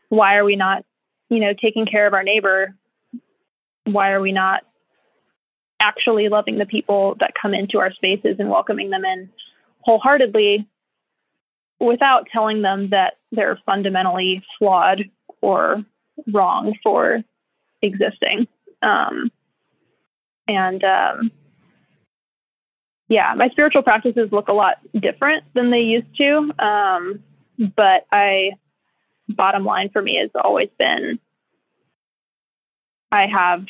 why are we not, you know, taking care of our neighbor? Why are we not actually loving the people that come into our spaces and welcoming them in wholeheartedly without telling them that they're fundamentally flawed or wrong for existing? Um, and um, yeah, my spiritual practices look a lot different than they used to. Um, but I, bottom line for me has always been I have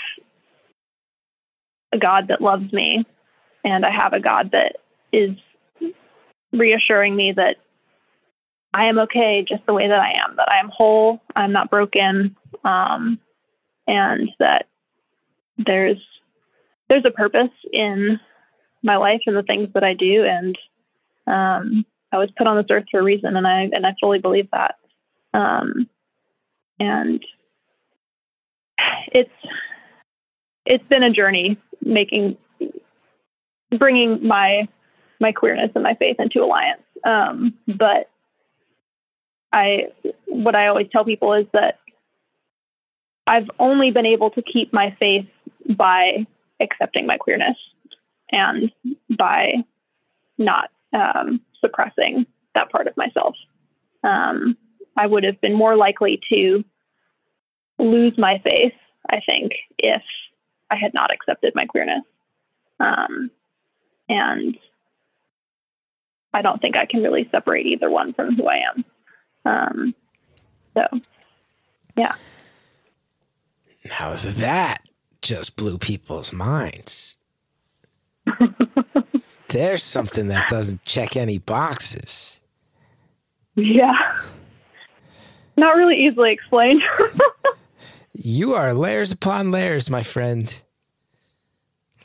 a God that loves me, and I have a God that is reassuring me that I am okay just the way that I am, that I am whole, I'm not broken, um, and that there's there's a purpose in my life and the things that I do, and um, I was put on this earth for a reason, and I and I fully believe that. Um, and it's it's been a journey making bringing my my queerness and my faith into alliance. Um, but I what I always tell people is that I've only been able to keep my faith by accepting my queerness and by not um, suppressing that part of myself. Um, I would have been more likely to lose my faith, I think, if I had not accepted my queerness. Um, and I don't think I can really separate either one from who I am. Um, so, yeah. Now that just blew people's minds. There's something that doesn't check any boxes. Yeah. Not really easily explained. you are layers upon layers, my friend.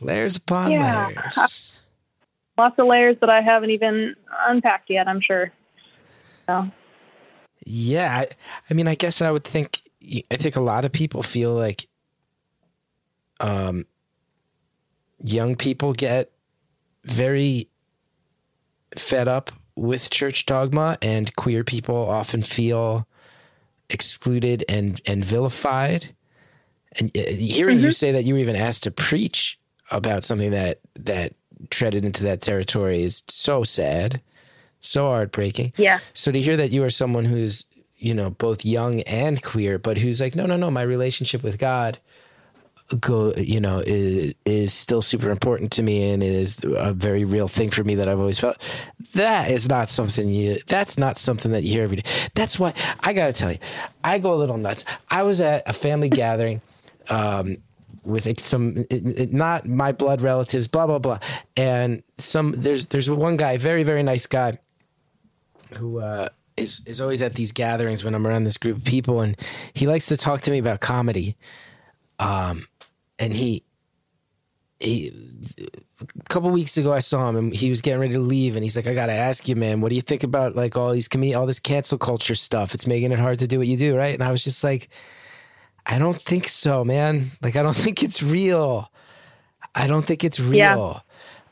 Layers upon yeah. layers. Lots of layers that I haven't even unpacked yet, I'm sure. So. Yeah, I, I mean, I guess I would think. I think a lot of people feel like, um, young people get very fed up with church dogma, and queer people often feel excluded and and vilified. And uh, hearing mm-hmm. you say that you were even asked to preach about something that that treaded into that territory is so sad, so heartbreaking. Yeah. So to hear that you are someone who's you know both young and queer, but who's like, no, no, no, my relationship with God go you know is, is still super important to me and is a very real thing for me that I've always felt. That is not something you that's not something that you hear every day. That's why I gotta tell you I go a little nuts. I was at a family gathering um, with some not my blood relatives blah blah blah. And some there's there's one guy very very nice guy who uh, is is always at these gatherings when I'm around this group of people and he likes to talk to me about comedy. Um, and he he a couple weeks ago I saw him and he was getting ready to leave and he's like I got to ask you man what do you think about like all these com- all this cancel culture stuff? It's making it hard to do what you do right? And I was just like I don't think so man. Like I don't think it's real. I don't think it's real. Yeah.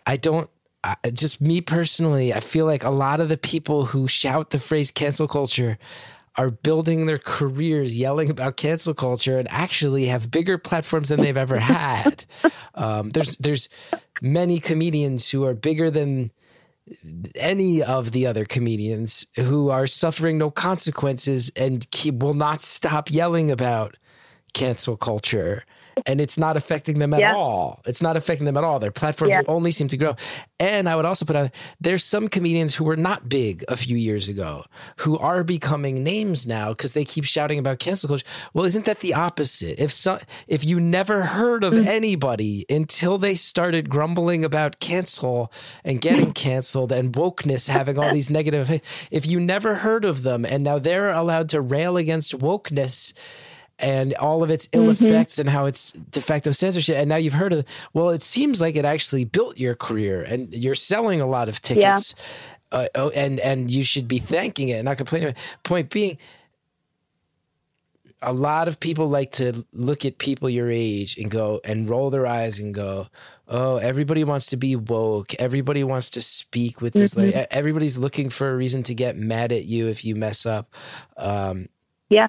I don't I, just me personally I feel like a lot of the people who shout the phrase cancel culture are building their careers yelling about cancel culture and actually have bigger platforms than they've ever had. um, there's there's many comedians who are bigger than any of the other comedians who are suffering no consequences and keep, will not stop yelling about cancel culture and it's not affecting them at yeah. all. It's not affecting them at all. Their platforms yeah. only seem to grow. And I would also put out there's some comedians who were not big a few years ago who are becoming names now because they keep shouting about cancel culture. Well, isn't that the opposite? If so, if you never heard of mm. anybody until they started grumbling about cancel and getting canceled and wokeness having all these negative effects, if you never heard of them and now they're allowed to rail against wokeness and all of its ill mm-hmm. effects and how it's de facto censorship. And now you've heard of, well, it seems like it actually built your career and you're selling a lot of tickets. Yeah. Uh, oh, and and you should be thanking it, not complaining. Point being, a lot of people like to look at people your age and go and roll their eyes and go, "Oh, everybody wants to be woke. Everybody wants to speak with this. Mm-hmm. Like, everybody's looking for a reason to get mad at you if you mess up." Um, yeah.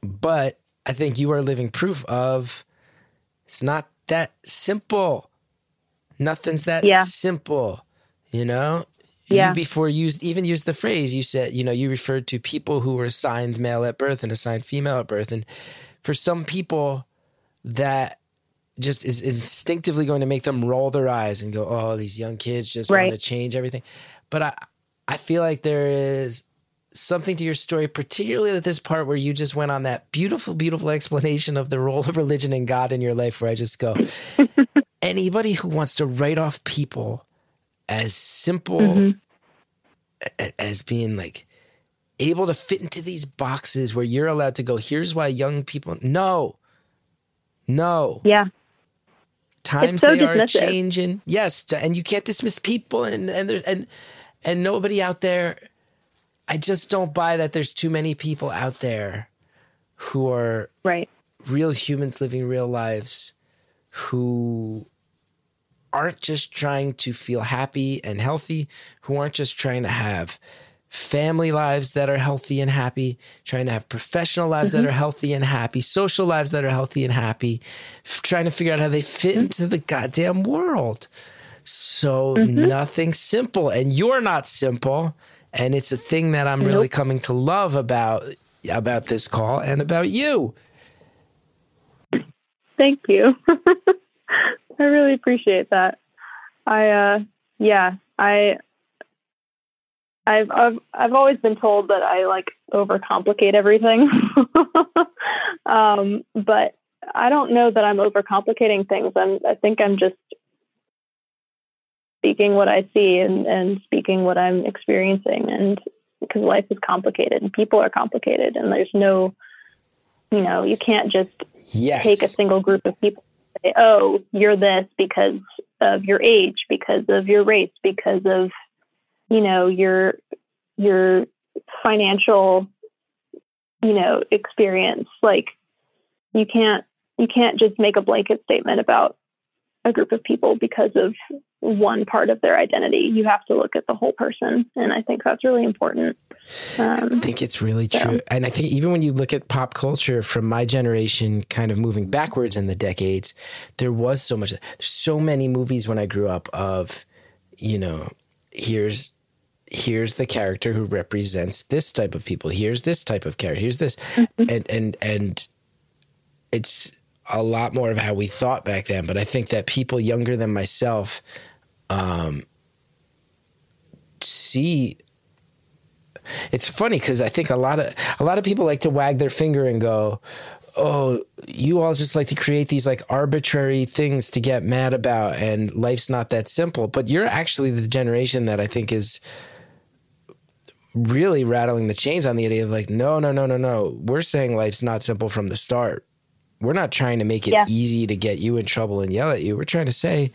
But I think you are living proof of it's not that simple. Nothing's that yeah. simple, you know? Yeah. You before used even used the phrase you said, you know, you referred to people who were assigned male at birth and assigned female at birth. And for some people that just is, is instinctively going to make them roll their eyes and go, Oh, these young kids just right. want to change everything. But I I feel like there is something to your story, particularly at this part where you just went on that beautiful, beautiful explanation of the role of religion and God in your life, where I just go, anybody who wants to write off people as simple mm-hmm. as being like able to fit into these boxes where you're allowed to go, here's why young people, no, no. Yeah. Times so they are changing. Yes. And you can't dismiss people and, and, and, and nobody out there I just don't buy that there's too many people out there who are right real humans living real lives who aren't just trying to feel happy and healthy, who aren't just trying to have family lives that are healthy and happy, trying to have professional lives that mm-hmm. are healthy and happy, social lives that are healthy and happy, f- trying to figure out how they fit mm-hmm. into the goddamn world. So mm-hmm. nothing simple. And you're not simple. And it's a thing that I'm really coming to love about about this call and about you. Thank you. I really appreciate that. I uh yeah, I I've I've I've always been told that I like overcomplicate everything. um but I don't know that I'm overcomplicating things. I'm I think I'm just speaking what I see and and speaking what I'm experiencing and because life is complicated and people are complicated and there's no you know, you can't just Yes. take a single group of people and say, oh, you're this because of your age, because of your race, because of, you know, your your financial, you know, experience. Like you can't you can't just make a blanket statement about a group of people because of one part of their identity. You have to look at the whole person. And I think that's really important. I Um, think it's really So- true. And I think even when you look at pop culture from my generation, kind of moving backwards in the decades, there was so much, there's so many movies when I grew up of, you know, here's, here's the character who represents this type of people. Here's this type of character. Here's this. And, and, and it's a lot more of how we thought back then. But I think that people younger than myself, um, see it's funny because I think a lot of a lot of people like to wag their finger and go, "Oh, you all just like to create these like arbitrary things to get mad about, and life's not that simple." But you're actually the generation that I think is really rattling the chains on the idea of like, no, no, no, no, no. We're saying life's not simple from the start. We're not trying to make it Yeah. easy to get you in trouble and yell at you. We're trying to say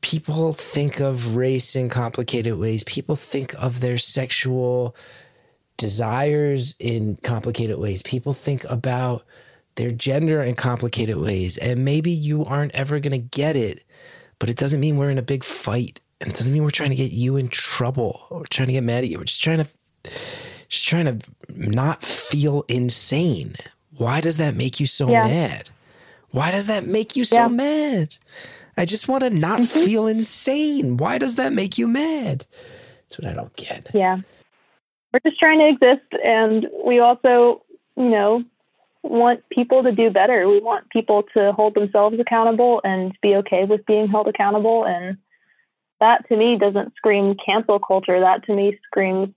people think of race in complicated ways. People think of their sexual desires in complicated ways. People think about their gender in complicated ways. And maybe you aren't ever going to get it, but it doesn't mean we're in a big fight. And it doesn't mean we're trying to get you in trouble or trying to get mad at you. We're just trying to just trying to not feel insane. Why does that make you so Yeah. mad? Why does that make you so Yeah. mad? I just want to not mm-hmm. feel insane. Why does that make you mad? That's what I don't get. yeah we're just trying to exist and we also you know want people to do better we want people to hold themselves accountable and be okay with being held accountable and that to me doesn't scream cancel culture that to me screams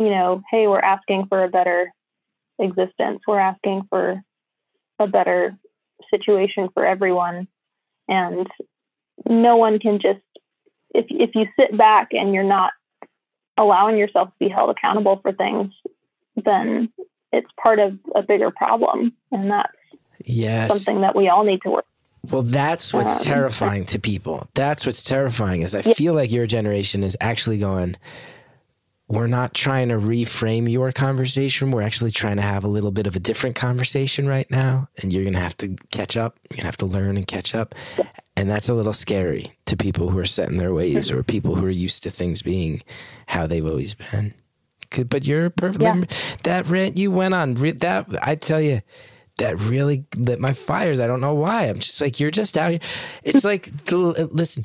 you know hey we're asking for a better existence we're asking for a better situation for everyone and no one can just if if you sit back and you're not allowing yourself to be held accountable for things, then it's part of a bigger problem. And that's Yes. something that we all need to work. Well, that's what's Um, terrifying to people. That's what's terrifying is I feel like your generation is actually going, we're not trying to reframe your conversation. We're actually trying to have a little bit of a different conversation right now. And you're going to have to catch up. You're going to have to learn and catch up. And that's a little scary to people who are set in their ways or people who are used to things being how they've always been. But you're perfect. Yeah. That rant you went on, that I tell you, that really lit my fires. I don't know why. I'm just like, you're just out here. It's like, listen,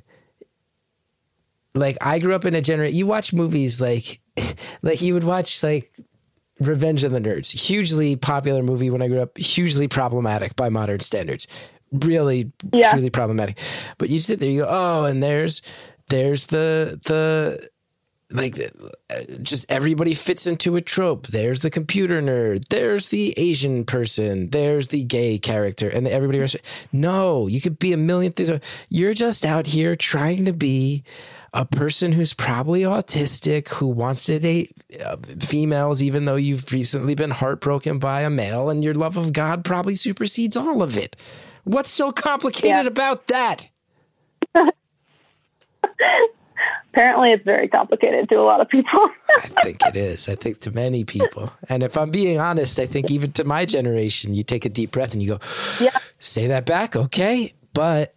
like I grew up in a generation. You watch movies like, like you would watch like Revenge of the Nerds, hugely popular movie when I grew up, hugely problematic by modern standards, really Yeah. truly problematic. But you sit there, you go, oh, and there's there's the the like uh, just everybody fits into a trope. There's the computer nerd. There's the Asian person. There's the gay character, and everybody. No, you could be a million things. You're just out here trying to be a person who's probably autistic who wants to date uh, females, even though you've recently been heartbroken by a male, and your love of God probably supersedes all of it. What's so complicated Yeah. about that? Apparently, it's very complicated to a lot of people. I think it is. I think to many people. And if I'm being honest, I think even to my generation, you take a deep breath and you go, yeah. say that back, okay? But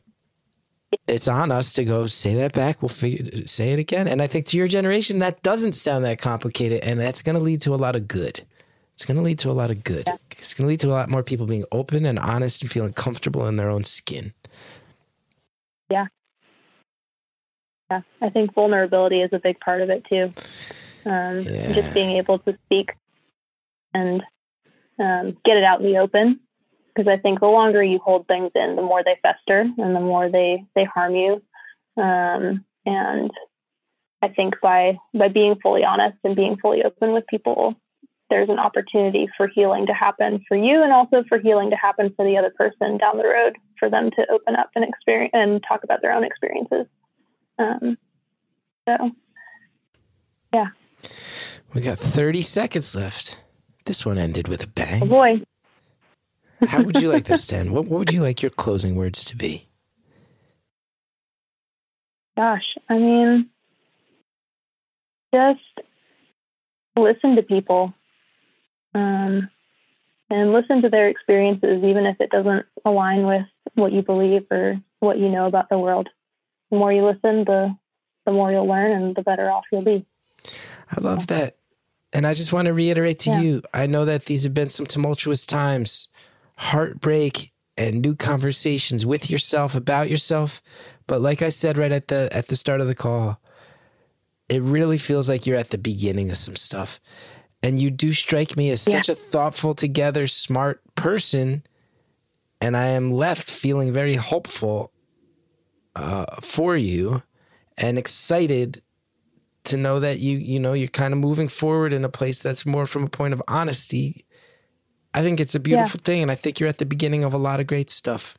it's on us to go say that back. We'll figure say it again. And I think to your generation, that doesn't sound that complicated, and that's going to lead to a lot of good. It's going to lead to a lot of good. Yeah. It's going to lead to a lot more people being open and honest and feeling comfortable in their own skin. Yeah. Yeah. I think vulnerability is a big part of it too. Um, Yeah. Just being able to speak and um, get it out in the open. Because I think the longer you hold things in, the more they fester and the more they, they harm you. Um, and I think by by being fully honest and being fully open with people, there's an opportunity for healing to happen for you and also for healing to happen for the other person down the road for them to open up and experience and talk about their own experiences. Um, so, yeah. We got 30 seconds left. This one ended with a bang. Oh boy. How would you like this to end? What, what would you like your closing words to be? Gosh, I mean, just listen to people um, and listen to their experiences, even if it doesn't align with what you believe or what you know about the world. The more you listen, the the more you'll learn, and the better off you'll be. I love that. And I just want to reiterate to Yeah. you I know that these have been some tumultuous times, heartbreak and new conversations with yourself about yourself. But like I said right at the at the start of the call, it really feels like you're at the beginning of some stuff. And you do strike me as Yeah. such a thoughtful, together, smart person. And I am left feeling very hopeful uh, for you and excited to know that you you know you're kind of moving forward in a place that's more from a point of honesty i think it's a beautiful thing and i think you're at the beginning of a lot of great stuff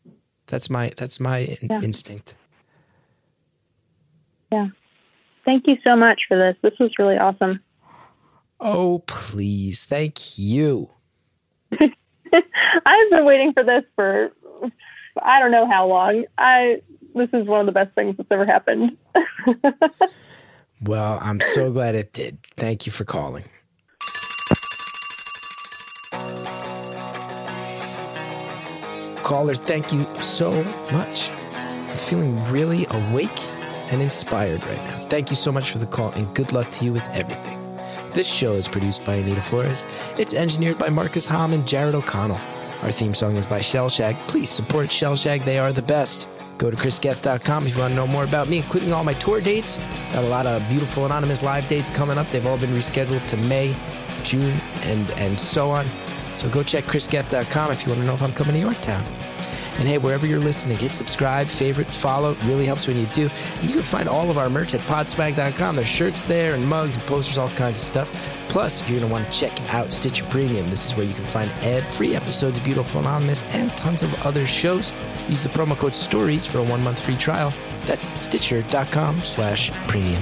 that's my that's my in- Yeah. instinct Yeah. Thank you so much for this. This was really awesome. oh please thank you I've been waiting for this for I don't know how long. I this is one of the best things that's ever happened. well i'm so glad it did thank you for calling caller thank you so much i'm feeling really awake and inspired right now thank you so much for the call and good luck to you with everything This show is produced by Anita Flores. It's engineered by Marcus Hom and Jared O'Connell. Our theme song is by Shellshag. Please support Shellshag. They are the best. Go to chrisgeth.com if you want to know more about me, including all my tour dates. Got a lot of beautiful anonymous live dates coming up. They've all been rescheduled to May, June, and and so on. So go check chrisgeth.com if you want to know if I'm coming to Yorktown. And hey, wherever you're listening, hit subscribe, favorite, follow. It really helps when you do. And you can find all of our merch at podswag.com. There's shirts there and mugs and posters, all kinds of stuff. Plus, you're going to want to check out Stitcher Premium. This is where you can find ad-free episodes of Beautiful Anonymous and tons of other shows. Use the promo code STORIES for a one-month free trial. That's stitcher.com slash premium.